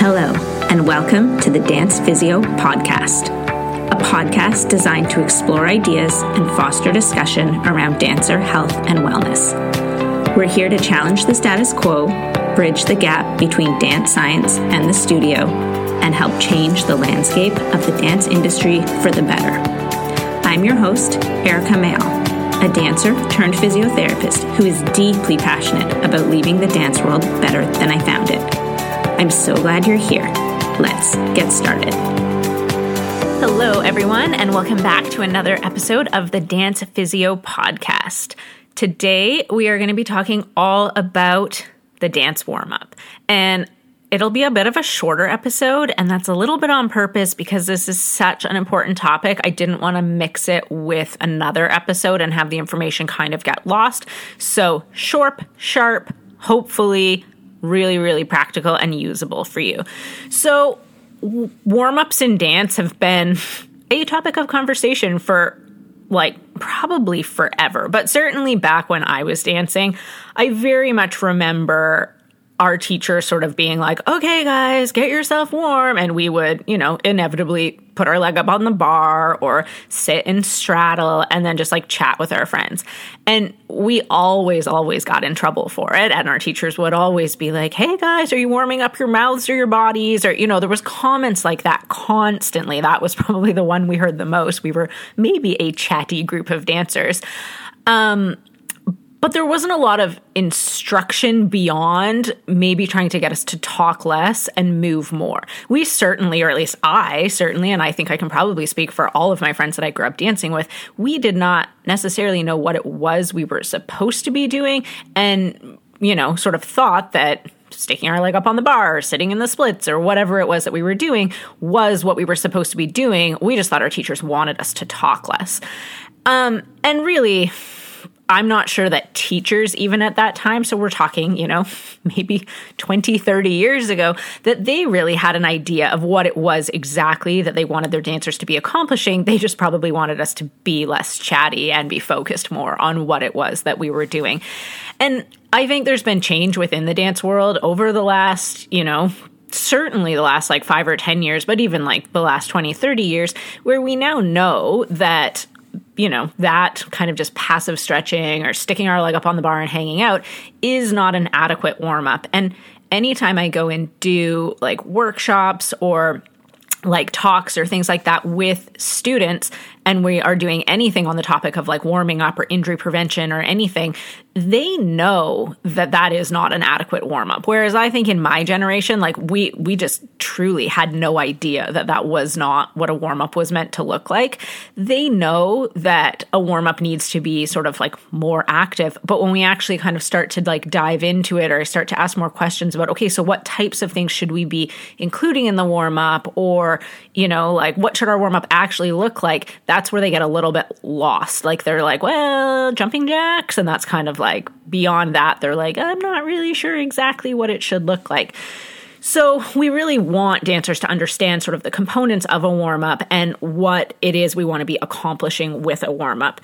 Hello, and welcome to the Dance Physio Podcast, a podcast designed to explore ideas and foster discussion around dancer health and wellness. We're here to challenge the status quo, bridge the gap between dance science and the studio, and help change the landscape of the dance industry for the better. I'm your host, Erika Mayall, a dancer turned physiotherapist who is deeply passionate about leaving the dance world better than I found it. I'm so glad you're here. Let's get started. Hello, everyone, and welcome back to another episode of the Dance Physio Podcast. Today, we are going to be talking all about the dance warm up. And it'll be a bit of a shorter episode, and that's a little bit on purpose because this is such an important topic. I didn't want to mix it with another episode and have the information kind of get lost. So, short, sharp, hopefully really, really practical and usable for you. So, warm ups in dance have been a topic of conversation for like probably forever, but certainly back when I was dancing, I very much remember our teacher sort of being like, okay, guys, get yourself warm. And we would, you know, inevitably put our leg up on the bar or sit and straddle and then just like chat with our friends. And we always, always got in trouble for it. And our teachers would always be like, hey, guys, are you warming up your mouths or your bodies? Or, you know, there was comments like that constantly. That was probably the one we heard the most. We were maybe a chatty group of dancers. Um, but there wasn't a lot of instruction beyond maybe trying to get us to talk less and move more. We certainly, or at least I certainly, and I think I can probably speak for all of my friends that I grew up dancing with, we did not necessarily know what it was we were supposed to be doing and, you know, sort of thought that sticking our leg up on the bar or sitting in the splits or whatever it was that we were doing was what we were supposed to be doing. We just thought our teachers wanted us to talk less. Um, and really, I'm not sure that teachers, even at that time, so we're talking, you know, maybe 20, 30 years ago, that they really had an idea of what it was exactly that they wanted their dancers to be accomplishing. They just probably wanted us to be less chatty and be focused more on what it was that we were doing. And I think there's been change within the dance world over the last, you know, certainly the last like five or 10 years, but even like the last 20, 30 years, where we now know that you know, that kind of just passive stretching or sticking our leg up on the bar and hanging out is not an adequate warm up. And anytime I go and do like workshops or like talks or things like that with students and we are doing anything on the topic of like warming up or injury prevention or anything they know that that is not an adequate warm up whereas i think in my generation like we we just truly had no idea that that was not what a warm up was meant to look like. They know that a warm up needs to be sort of like more active. But when we actually kind of start to like dive into it or start to ask more questions about okay so what types of things should we be including in the warm up or you know like what should our warm up actually look like? That's where they get a little bit lost. Like they're like well jumping jacks? And that's kind of like beyond that, they're like, I'm not really sure exactly what it should look like. So, we really want dancers to understand sort of the components of a warm up and what it is we want to be accomplishing with a warm up.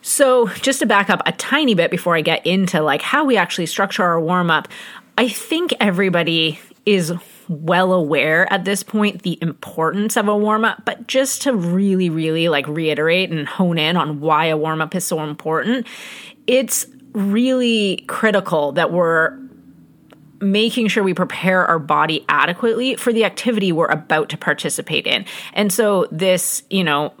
So, just to back up a tiny bit before I get into like how we actually structure our warm up, I think everybody is well aware at this point the importance of a warm up, but just to really, really like reiterate and hone in on why a warm up is so important, it's really critical that we're making sure we prepare our body adequately for the activity we're about to participate in. And so this, you know,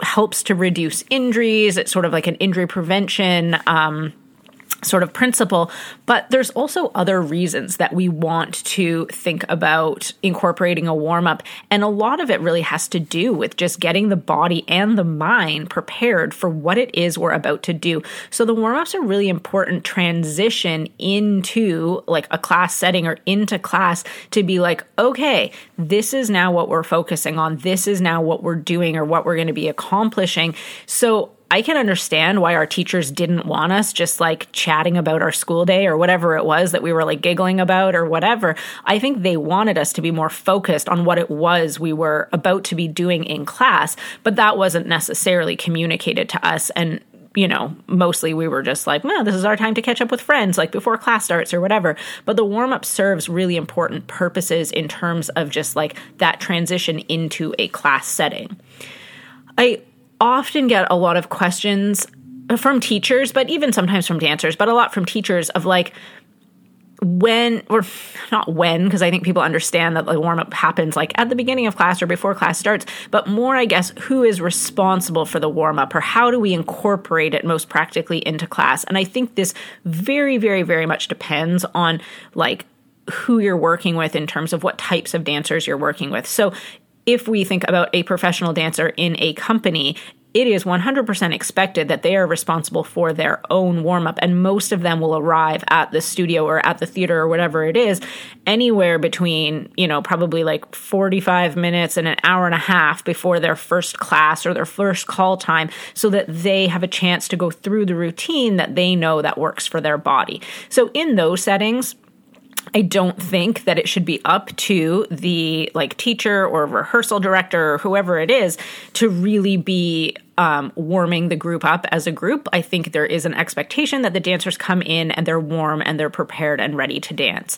helps to reduce injuries. It's sort of like an injury prevention um, sort of principle, but there's also other reasons that we want to think about incorporating a warm up. And a lot of it really has to do with just getting the body and the mind prepared for what it is we're about to do. So the warm ups are really important transition into like a class setting or into class to be like, okay, this is now what we're focusing on. This is now what we're doing or what we're going to be accomplishing. So I can understand why our teachers didn't want us just like chatting about our school day or whatever it was that we were like giggling about or whatever. I think they wanted us to be more focused on what it was we were about to be doing in class, but that wasn't necessarily communicated to us. And you know, mostly we were just like, well, this is our time to catch up with friends, like before class starts or whatever. But the warm up serves really important purposes in terms of just like that transition into a class setting. I often get a lot of questions from teachers, but even sometimes from dancers, but a lot from teachers of like, when or not when because i think people understand that the warm up happens like at the beginning of class or before class starts but more i guess who is responsible for the warm up or how do we incorporate it most practically into class? And i think this very very very much depends on like who you're working with in terms of what types of dancers you're working with. So if we think about a professional dancer in a company, it is 100% expected that they are responsible for their own warm up. And most of them will arrive at the studio or at the theater or whatever it is anywhere between, you know, probably like 45 minutes and an hour and a half before their first class or their first call time so that they have a chance to go through the routine that they know that works for their body. So in those settings, I don't think that it should be up to the like teacher or rehearsal director or whoever it is to really be um, warming the group up as a group. I think there is an expectation that the dancers come in and they're warm and they're prepared and ready to dance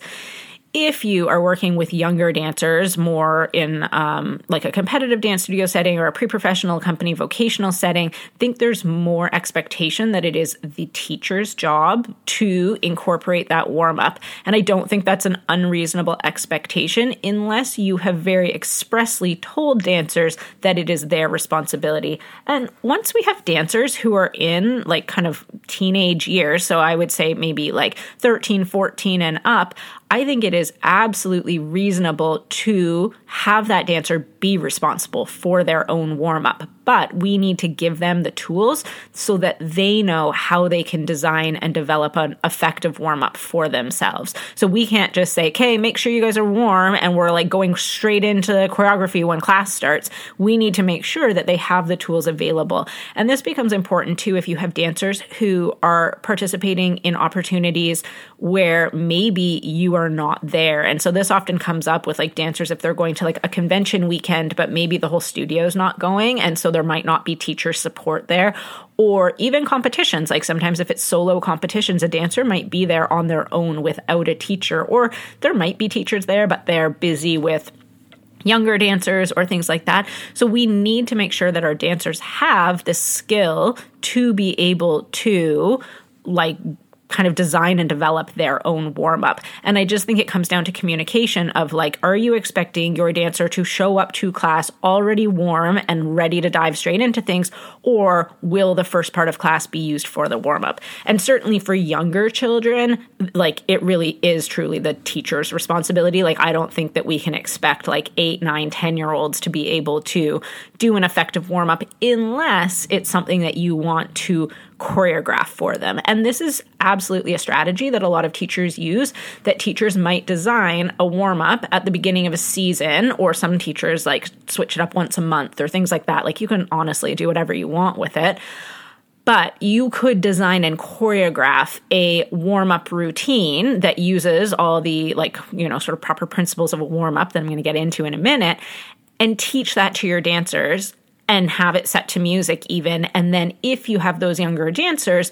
if you are working with younger dancers more in um, like a competitive dance studio setting or a pre-professional company vocational setting think there's more expectation that it is the teacher's job to incorporate that warm up. And i don't think that's an unreasonable expectation unless you have very expressly told dancers that it is their responsibility. And once we have dancers who are in like kind of teenage years so i would say maybe like 13 14 and up I think it is absolutely reasonable to have that dancer be responsible for their own warm up, but we need to give them the tools so that they know how they can design and develop an effective warm up for themselves. So we can't just say, okay, make sure you guys are warm and we're like going straight into the choreography when class starts. We need to make sure that they have the tools available. And this becomes important too if you have dancers who are participating in opportunities where maybe you are not there. And so this often comes up with like dancers if they're going to like a convention weekend, but maybe the whole studio's not going. And so there might not be teacher support there. Or even competitions, like sometimes if it's solo competitions, a dancer might be there on their own without a teacher, or there might be teachers there, but they're busy with younger dancers or things like that. So we need to make sure that our dancers have the skill to be able to like kind of design and develop their own warm up. And I just think it comes down to communication of like, are you expecting your dancer to show up to class already warm and ready to dive straight into things? Or will the first part of class be used for the warm up? And certainly for younger children, like it really is truly the teacher's responsibility. Like, I don't think that we can expect like eight, nine, 10 year olds to be able to do an effective warm up unless it's something that you want to choreograph for them. And this is absolutely a strategy that a lot of teachers use that teachers might design a warm up at the beginning of a season, or some teachers like switch it up once a month or things like that. Like you can honestly do whatever you want with it. But you could design and choreograph a warm up routine that uses all the, like, you know, sort of proper principles of a warm up that I'm going to get into in a minute and teach that to your dancers and have it set to music even. And then if you have those younger dancers,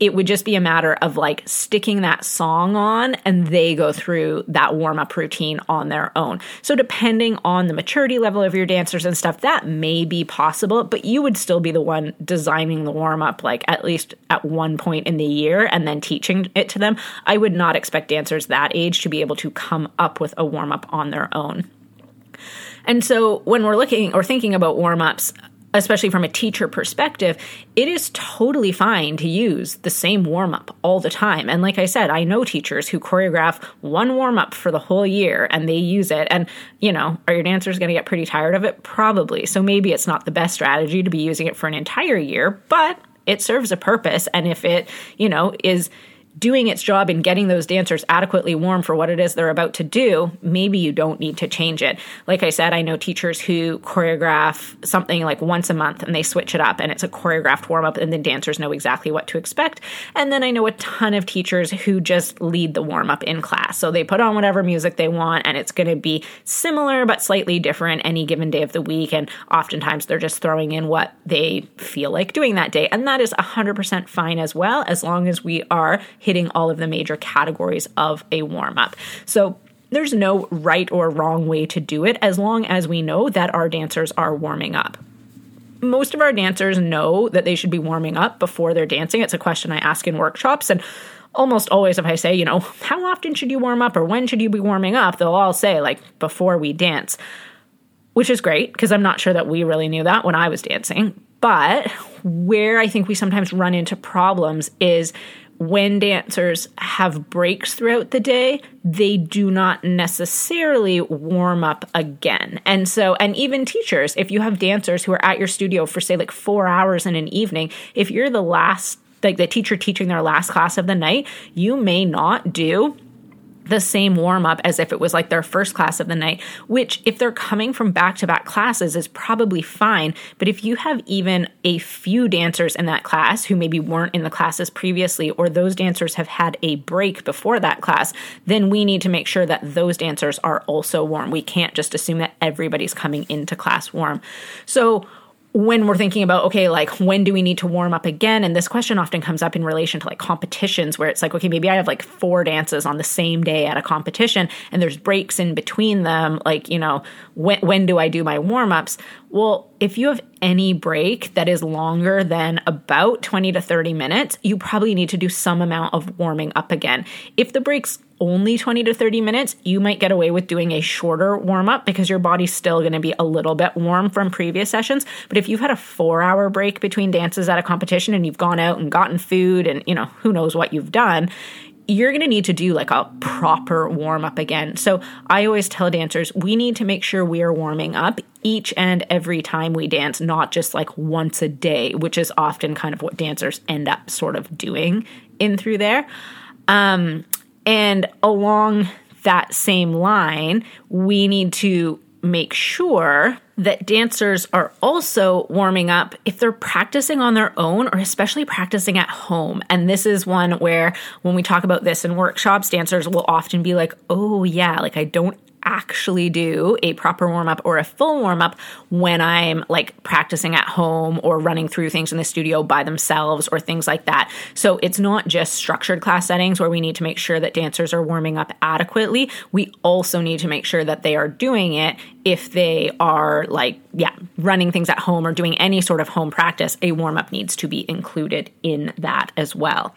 it would just be a matter of like sticking that song on and they go through that warm up routine on their own. So, depending on the maturity level of your dancers and stuff, that may be possible, but you would still be the one designing the warm up, like at least at one point in the year and then teaching it to them. I would not expect dancers that age to be able to come up with a warm up on their own. And so when we're looking or thinking about warm ups, especially from a teacher perspective, it is totally fine to use the same warm up all the time. And like I said, I know teachers who choreograph one warm up for the whole year and they use it. And, you know, are your dancers going to get pretty tired of it? Probably. So maybe it's not the best strategy to be using it for an entire year, but it serves a purpose. And if it, you know, is doing its job in getting those dancers adequately warm for what it is they're about to do, maybe you don't need to change it. Like I said, I know teachers who choreograph something like once a month and they switch it up and it's a choreographed warm up and the dancers know exactly what to expect. And then I know a ton of teachers who just lead the warm up in class. So they put on whatever music they want and it's going to be similar but slightly different any given day of the week. And oftentimes they're just throwing in what they feel like doing that day. And that is 100% fine as well, as long as we are hitting all of the major categories of a warm up. So there's no right or wrong way to do it as long as we know that our dancers are warming up. Most of our dancers know that they should be warming up before they're dancing. It's a question I ask in workshops. And almost always, if I say, you know, how often should you warm up or when should you be warming up, they'll all say, like, before we dance, which is great because I'm not sure that we really knew that when I was dancing. But where I think we sometimes run into problems is when dancers have breaks throughout the day, they do not necessarily warm up again. And so, and even teachers, if you have dancers who are at your studio for, say, like four hours in an evening, if you're the last, like the teacher teaching their last class of the night, you may not do the same warm up as if it was like their first class of the night, which, if they're coming from back to back classes, is probably fine. But if you have even a few dancers in that class who maybe weren't in the classes previously, or those dancers have had a break before that class, then we need to make sure that those dancers are also warm. We can't just assume that everybody's coming into class warm. So, when we're thinking about okay like when do we need to warm up again? And this question often comes up in relation to like competitions where it's like okay maybe i have like four dances on the same day at a competition and there's breaks in between them. Like you know when when do i do my warm ups well if you have any break that is longer than about 20 to 30 minutes you probably need to do some amount of warming up again if the breaks only 20 to 30 minutes, you might get away with doing a shorter warm up because your body's still going to be a little bit warm from previous sessions. But if you've had a four hour break between dances at a competition and you've gone out and gotten food and, you know, who knows what you've done, you're going to need to do like a proper warm up again. So I always tell dancers we need to make sure we are warming up each and every time we dance, not just like once a day, which is often kind of what dancers end up sort of doing in through there. Um, and along that same line, we need to make sure that dancers are also warming up if they're practicing on their own or especially practicing at home. And this is one where when we talk about this in workshops, dancers will often be like, oh, yeah, like I don't actually do a proper warm up or a full warm up when I'm like practicing at home or running through things in the studio by themselves or things like that. So it's not just structured class settings where we need to make sure that dancers are warming up adequately. We also need to make sure that they are doing it if they are like, yeah, running things at home or doing any sort of home practice. A warm up needs to be included in that as well.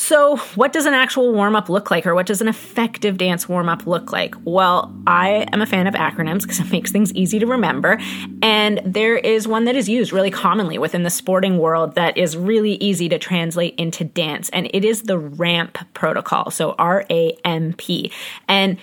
So, what does an actual warm up look like, or what does an effective dance warm up look like? Well, I am a fan of acronyms because it makes things easy to remember. And there is one that is used really commonly within the sporting world that is really easy to translate into dance, and it is the RAMP protocol. So, R A M P. And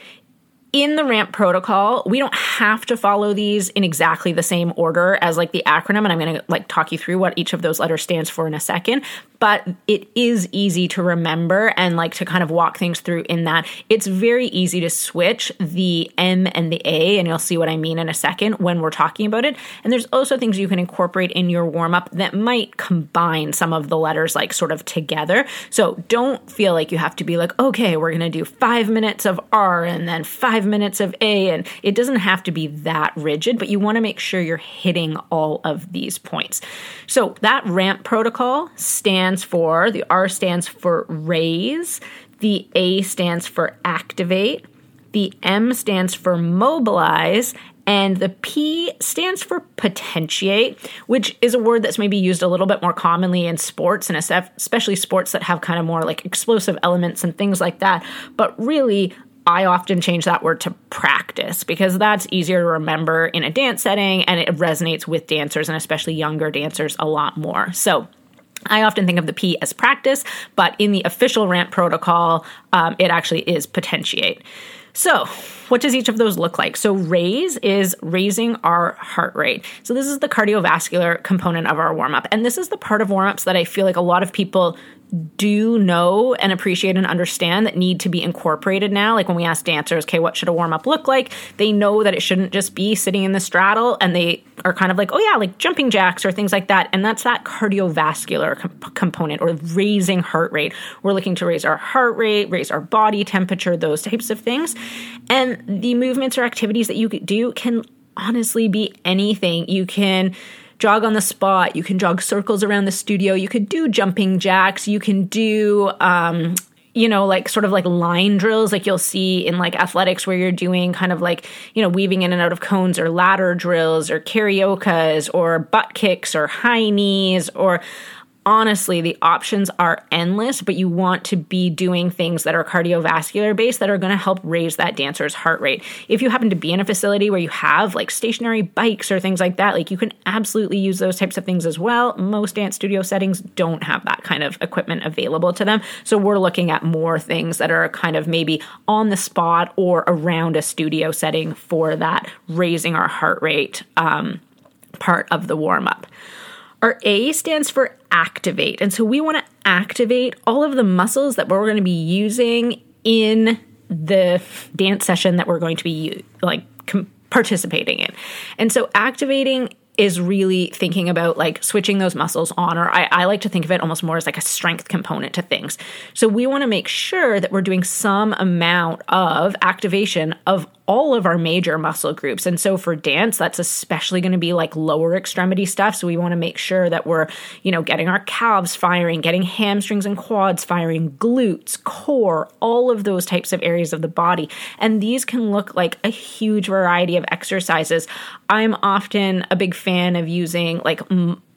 in the ramp protocol we don't have to follow these in exactly the same order as like the acronym and i'm going to like talk you through what each of those letters stands for in a second but it is easy to remember and like to kind of walk things through in that it's very easy to switch the M and the A, and you'll see what I mean in a second when we're talking about it. And there's also things you can incorporate in your warm up that might combine some of the letters like sort of together. So don't feel like you have to be like, okay, we're going to do five minutes of R and then five minutes of A. And it doesn't have to be that rigid, but you want to make sure you're hitting all of these points. So that ramp protocol stands stands for, the R stands for raise, the A stands for activate, the M stands for mobilize, and the P stands for potentiate, which is a word that's maybe used a little bit more commonly in sports, and especially sports that have kind of more like explosive elements and things like that. But really, I often change that word to practice because that's easier to remember in a dance setting and it resonates with dancers and especially younger dancers a lot more. So, I often think of the P as practice, but in the official ramp protocol, um, it actually is potentiate. So, what does each of those look like? So, raise is raising our heart rate. So, this is the cardiovascular component of our warm up. And this is the part of warm ups that I feel like a lot of people do know and appreciate and understand that need to be incorporated now. Like when we ask dancers, okay, what should a warm up look like? They know that it shouldn't just be sitting in the straddle and they are kind of like, oh yeah, like jumping jacks or things like that. And that's that cardiovascular component or raising heart rate. We're looking to raise our heart rate, raise our body temperature, those types of things. And the movements or activities that you do can honestly be anything. You can jog on the spot. You can jog circles around the studio. You could do jumping jacks. You can do, um, you know, like sort of like line drills, like you'll see in like athletics where you're doing kind of like, you know, weaving in and out of cones or ladder drills or cariocas or butt kicks or high knees or honestly, the options are endless, but you want to be doing things that are cardiovascular based that are going to help raise that dancer's heart rate. If you happen to be in a facility where you have like stationary bikes or things like that, like you can absolutely use those types of things as well. Most dance studio settings don't have that kind of equipment available to them. So we're looking at more things that are kind of maybe on the spot or around a studio setting for that raising our heart rate um, part of the warm up. Our A stands for activate. And so we want to activate all of the muscles that we're going to be using in the dance session that we're going to be like com- participating in. And so activating is really thinking about like switching those muscles on, or I, I, like to think of it almost more as like a strength component to things. So we want to make sure that we're doing some amount of activation of all of our major muscle groups. And so for dance, that's especially going to be like lower extremity stuff. So we want to make sure that we're, you know, getting our calves firing, getting hamstrings and quads firing, glutes, core, all of those types of areas of the body. And these can look like a huge variety of exercises. I'm often a big fan of using like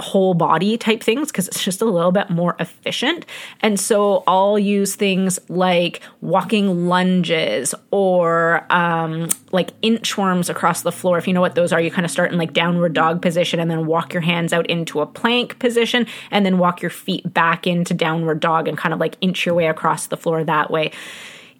whole body type things because it's just a little bit more efficient. And so I'll use things like walking lunges or um, Um, like inchworms across the floor. If you know what those are, you kind of start in like downward dog position and then walk your hands out into a plank position and then walk your feet back into downward dog and kind of like inch your way across the floor that way.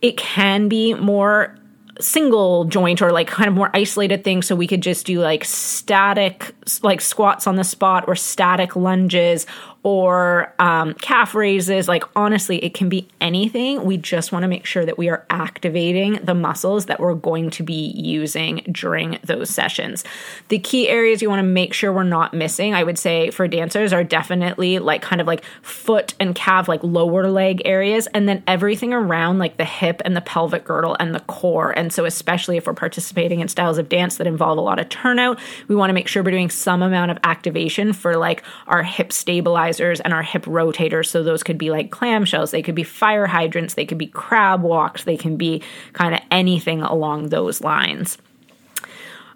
It can be more single joint or like kind of more isolated thing so we could just do like static like squats on the spot or static lunges or um, calf raises. Like, honestly, it can be anything. We just want to make sure that we are activating the muscles that we're going to be using during those sessions. The key areas you want to make sure we're not missing, I would say, for dancers are definitely like kind of like foot and calf, like lower leg areas, and then everything around like the hip and the pelvic girdle and the core. And so, especially if we're participating in styles of dance that involve a lot of turnout, we want to make sure we're doing some amount of activation for like our hip stabilizers stabilizers and our hip rotators. So those could be like clamshells, they could be fire hydrants, they could be crab walks, they can be kind of anything along those lines.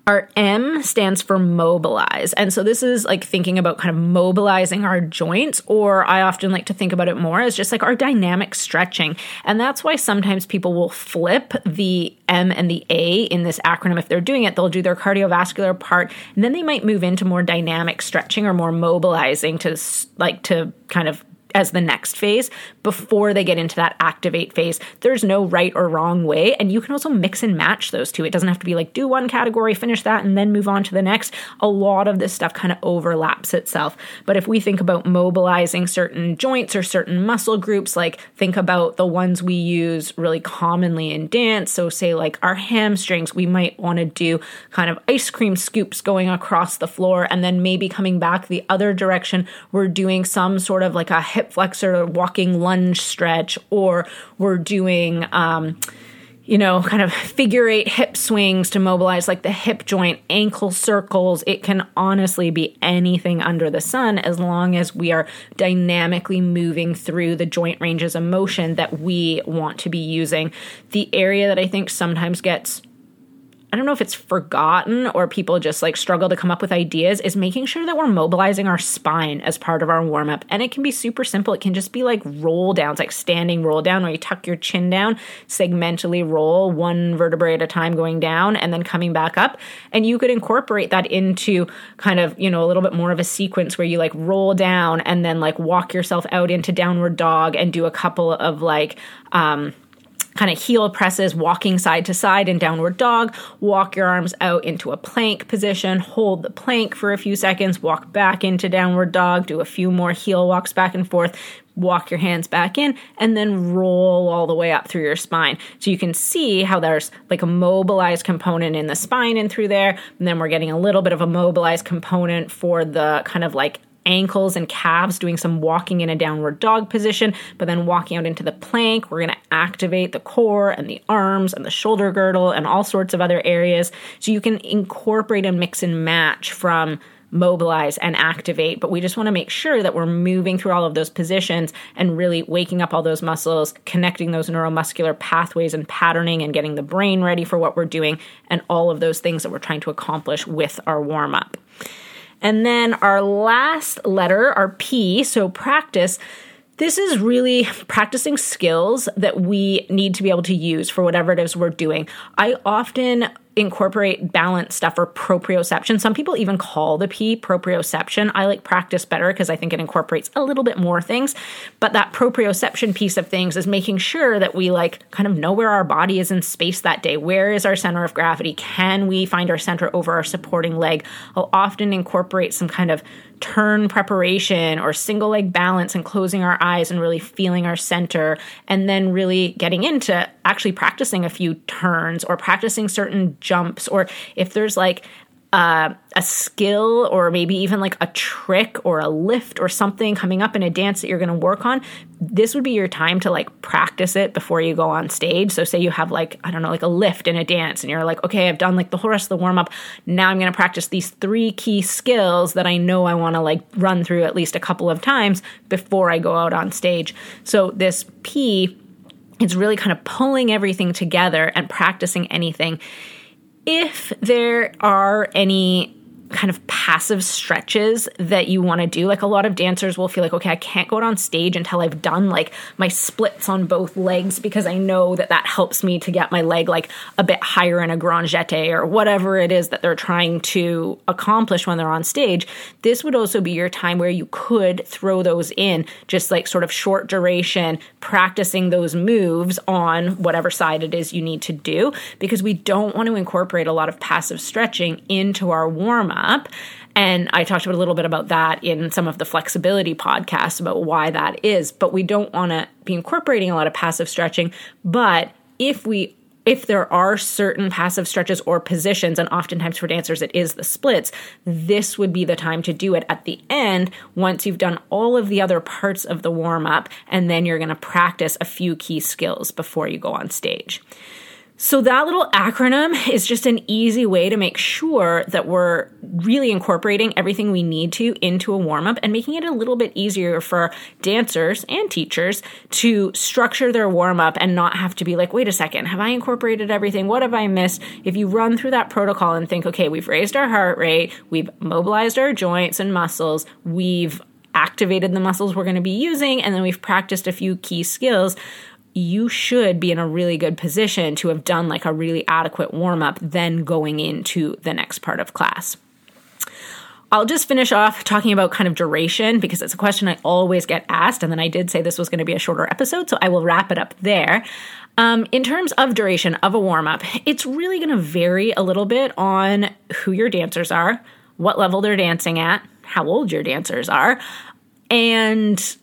Our M stands for mobilize. And so this is like thinking about kind of mobilizing our joints, or I often like to think about it more as just like our dynamic stretching. And that's why sometimes people will flip the M and the A in this acronym. If they're doing it, they'll do their cardiovascular part, and then they might move into more dynamic stretching or more mobilizing to like to kind of as the next phase before they get into that activate phase. There's no right or wrong way. And you can also mix and match those two. It doesn't have to be like do one category, finish that, and then move on to the next. A lot of this stuff kind of overlaps itself. But if we think about mobilizing certain joints or certain muscle groups, like think about the ones we use really commonly in dance. So, say like our hamstrings, we might want to do kind of ice cream scoops going across the floor and then maybe coming back the other direction. We're doing some sort of like a hip hip flexor walking lunge stretch, or we're doing, um, you know, kind of figure eight hip swings to mobilize like the hip joint, ankle circles. It can honestly be anything under the sun as long as we are dynamically moving through the joint ranges of motion that we want to be using. The area that I think sometimes gets I don't know if it's forgotten or people just like struggle to come up with ideas is making sure that we're mobilizing our spine as part of our warm up. And it can be super simple. It can just be like roll downs, like standing roll down where you tuck your chin down, segmentally roll one vertebrae at a time going down and then coming back up. And you could incorporate that into kind of, you know, a little bit more of a sequence where you like roll down and then like walk yourself out into downward dog and do a couple of like, um, kind of heel presses, walking side to side in downward dog. Walk your arms out into a plank position, hold the plank for a few seconds, walk back into downward dog, do a few more heel walks back and forth, walk your hands back in, and then roll all the way up through your spine. So you can see how there's like a mobilized component in the spine and through there. And then we're getting a little bit of a mobilized component for the kind of like ankles and calves, doing some walking in a downward dog position, but then walking out into the plank. We're going to activate the core and the arms and the shoulder girdle and all sorts of other areas. So you can incorporate and mix and match from mobilize and activate, but we just want to make sure that we're moving through all of those positions and really waking up all those muscles, connecting those neuromuscular pathways and patterning and getting the brain ready for what we're doing and all of those things that we're trying to accomplish with our warm up. And then our last letter, our P, so practice. This is really practicing skills that we need to be able to use for whatever it is we're doing. I often incorporate balance stuff or proprioception. Some people even call the P proprioception. I like practice better because I think it incorporates a little bit more things. But that proprioception piece of things is making sure that we like kind of know where our body is in space that day. Where is our center of gravity? Can we find our center over our supporting leg? I'll often incorporate some kind of turn preparation or single leg balance and closing our eyes and really feeling our center and then really getting into actually practicing a few turns or practicing certain jumps or if there's like uh, a skill or maybe even like a trick or a lift or something coming up in a dance that you're going to work on, this would be your time to like practice it before you go on stage. So, say you have like, I don't know, like a lift in a dance and you're like, okay, I've done like the whole rest of the warm up. Now I'm going to practice these three key skills that I know I want to like run through at least a couple of times before I go out on stage. So, this P, it's really kind of pulling everything together and practicing anything if there are any kind of passive stretches that you want to do. Like a lot of dancers will feel like, okay, I can't go out on stage until I've done like my splits on both legs because I know that that helps me to get my leg like a bit higher in a grand jeté or whatever it is that they're trying to accomplish when they're on stage. This would also be your time where you could throw those in, just like sort of short duration, practicing those moves on whatever side it is you need to do because we don't want to incorporate a lot of passive stretching into our warm up up. And I talked a little bit about that in some of the flexibility podcasts about why that is. But we don't want to be incorporating a lot of passive stretching. But if we if there are certain passive stretches or positions, and oftentimes for dancers it is the splits, this would be the time to do it at the end once you've done all of the other parts of the warm up, and then you're gonna practice a few key skills before you go on stage. So, that little acronym is just an easy way to make sure that we're really incorporating everything we need to into a warm up and making it a little bit easier for dancers and teachers to structure their warm up and not have to be like, wait a second, have I incorporated everything? What have I missed? If you run through that protocol and think, okay, we've raised our heart rate, we've mobilized our joints and muscles, we've activated the muscles we're going to be using, and then we've practiced a few key skills you should be in a really good position to have done like a really adequate warm up, then going into the next part of class. I'll just finish off talking about kind of duration because it's a question I always get asked. And then I did say this was going to be a shorter episode, so I will wrap it up there. Um, in terms of duration of a warm up, it's really going to vary a little bit on who your dancers are, what level they're dancing at, how old your dancers are, and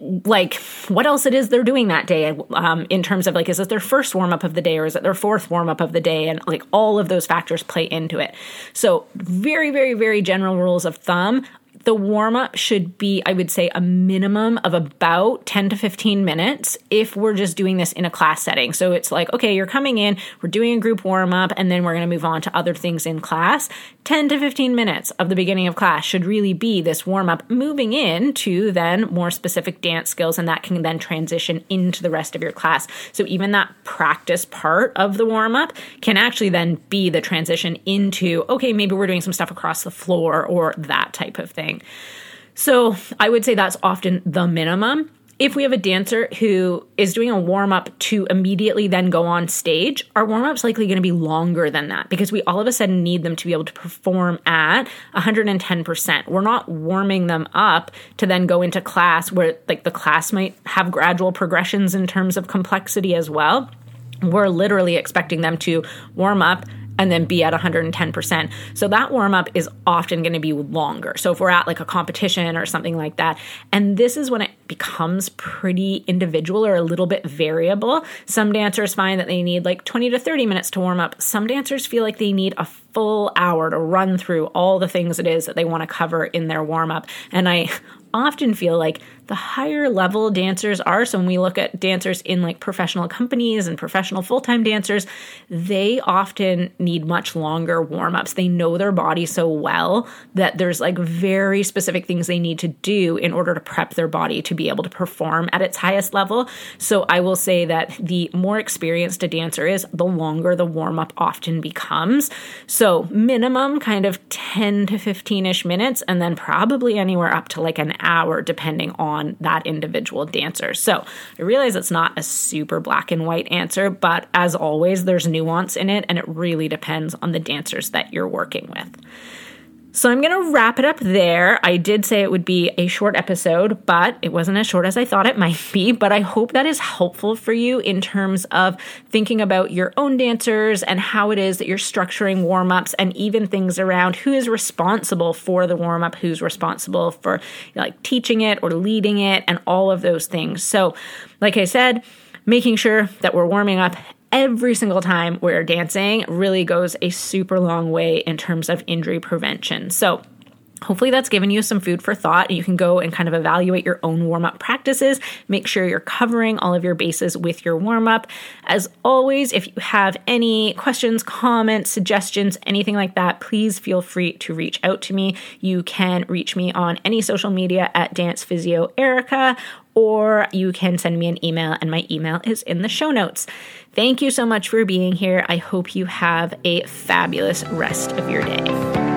like what else it is they're doing that day um, in terms of like is it their first warm up of the day or is it their fourth warm up of the day? And like all of those factors play into it. So very very very general rules of thumb the warm up should be, I would say, a minimum of about 10 to 15 minutes if we're just doing this in a class setting. So it's like, okay, you're coming in, we're doing a group warm up, and then we're going to move on to other things in class. 10 to 15 minutes of the beginning of class should really be this warm up, moving in to then more specific dance skills, and that can then transition into the rest of your class. So even that practice part of the warm up can actually then be the transition into, okay, maybe we're doing some stuff across the floor or that type of thing. So I would say that's often the minimum. If we have a dancer who is doing a warm up to immediately then go on stage, our warm up's likely going to be longer than that because we all of a sudden need them to be able to perform at 110%. We're not warming them up to then go into class where like the class might have gradual progressions in terms of complexity as well. We're literally expecting them to warm up and then be at 110%. So that warm up is often going to be longer. So if we're at like a competition or something like that, and this is when it becomes pretty individual or a little bit variable. Some dancers find that they need like 20 to 30 minutes to warm up. Some dancers feel like they need a full hour to run through all the things it is that they want to cover in their warm up. And I often feel like the higher level dancers are. So when we look at dancers in like professional companies and professional full time dancers, they often need much longer warm ups. They know their body so well that there's like very specific things they need to do in order to prep their body to be able to perform at its highest level. So I will say that the more experienced a dancer is, the longer the warm up often becomes. So minimum kind of 10 to 15 ish minutes, and then probably anywhere up to like an hour, depending on that individual dancer. So I realize it's not a super black and white answer, but as always, there's nuance in it, and it really depends on the dancers that you're working with. So I'm going to wrap it up there. I did say it would be a short episode, but it wasn't as short as I thought it might be. But I hope that is helpful for you in terms of thinking about your own dancers and how it is that you're structuring warm ups and even things around who is responsible for the warm up, who's responsible for like teaching it or leading it, and all of those things. So, like I said, making sure that we're warming up every single time we're dancing really goes a super long way in terms of injury prevention. So, Hopefully, that's given you some food for thought. You can go and kind of evaluate your own warm up practices. Make sure you're covering all of your bases with your warm up. As always, if you have any questions, comments, suggestions, anything like that, please feel free to reach out to me. You can reach me on any social media at Dance Physio Erika or you can send me an email, and my email is in the show notes. Thank you so much for being here. I hope you have a fabulous rest of your day.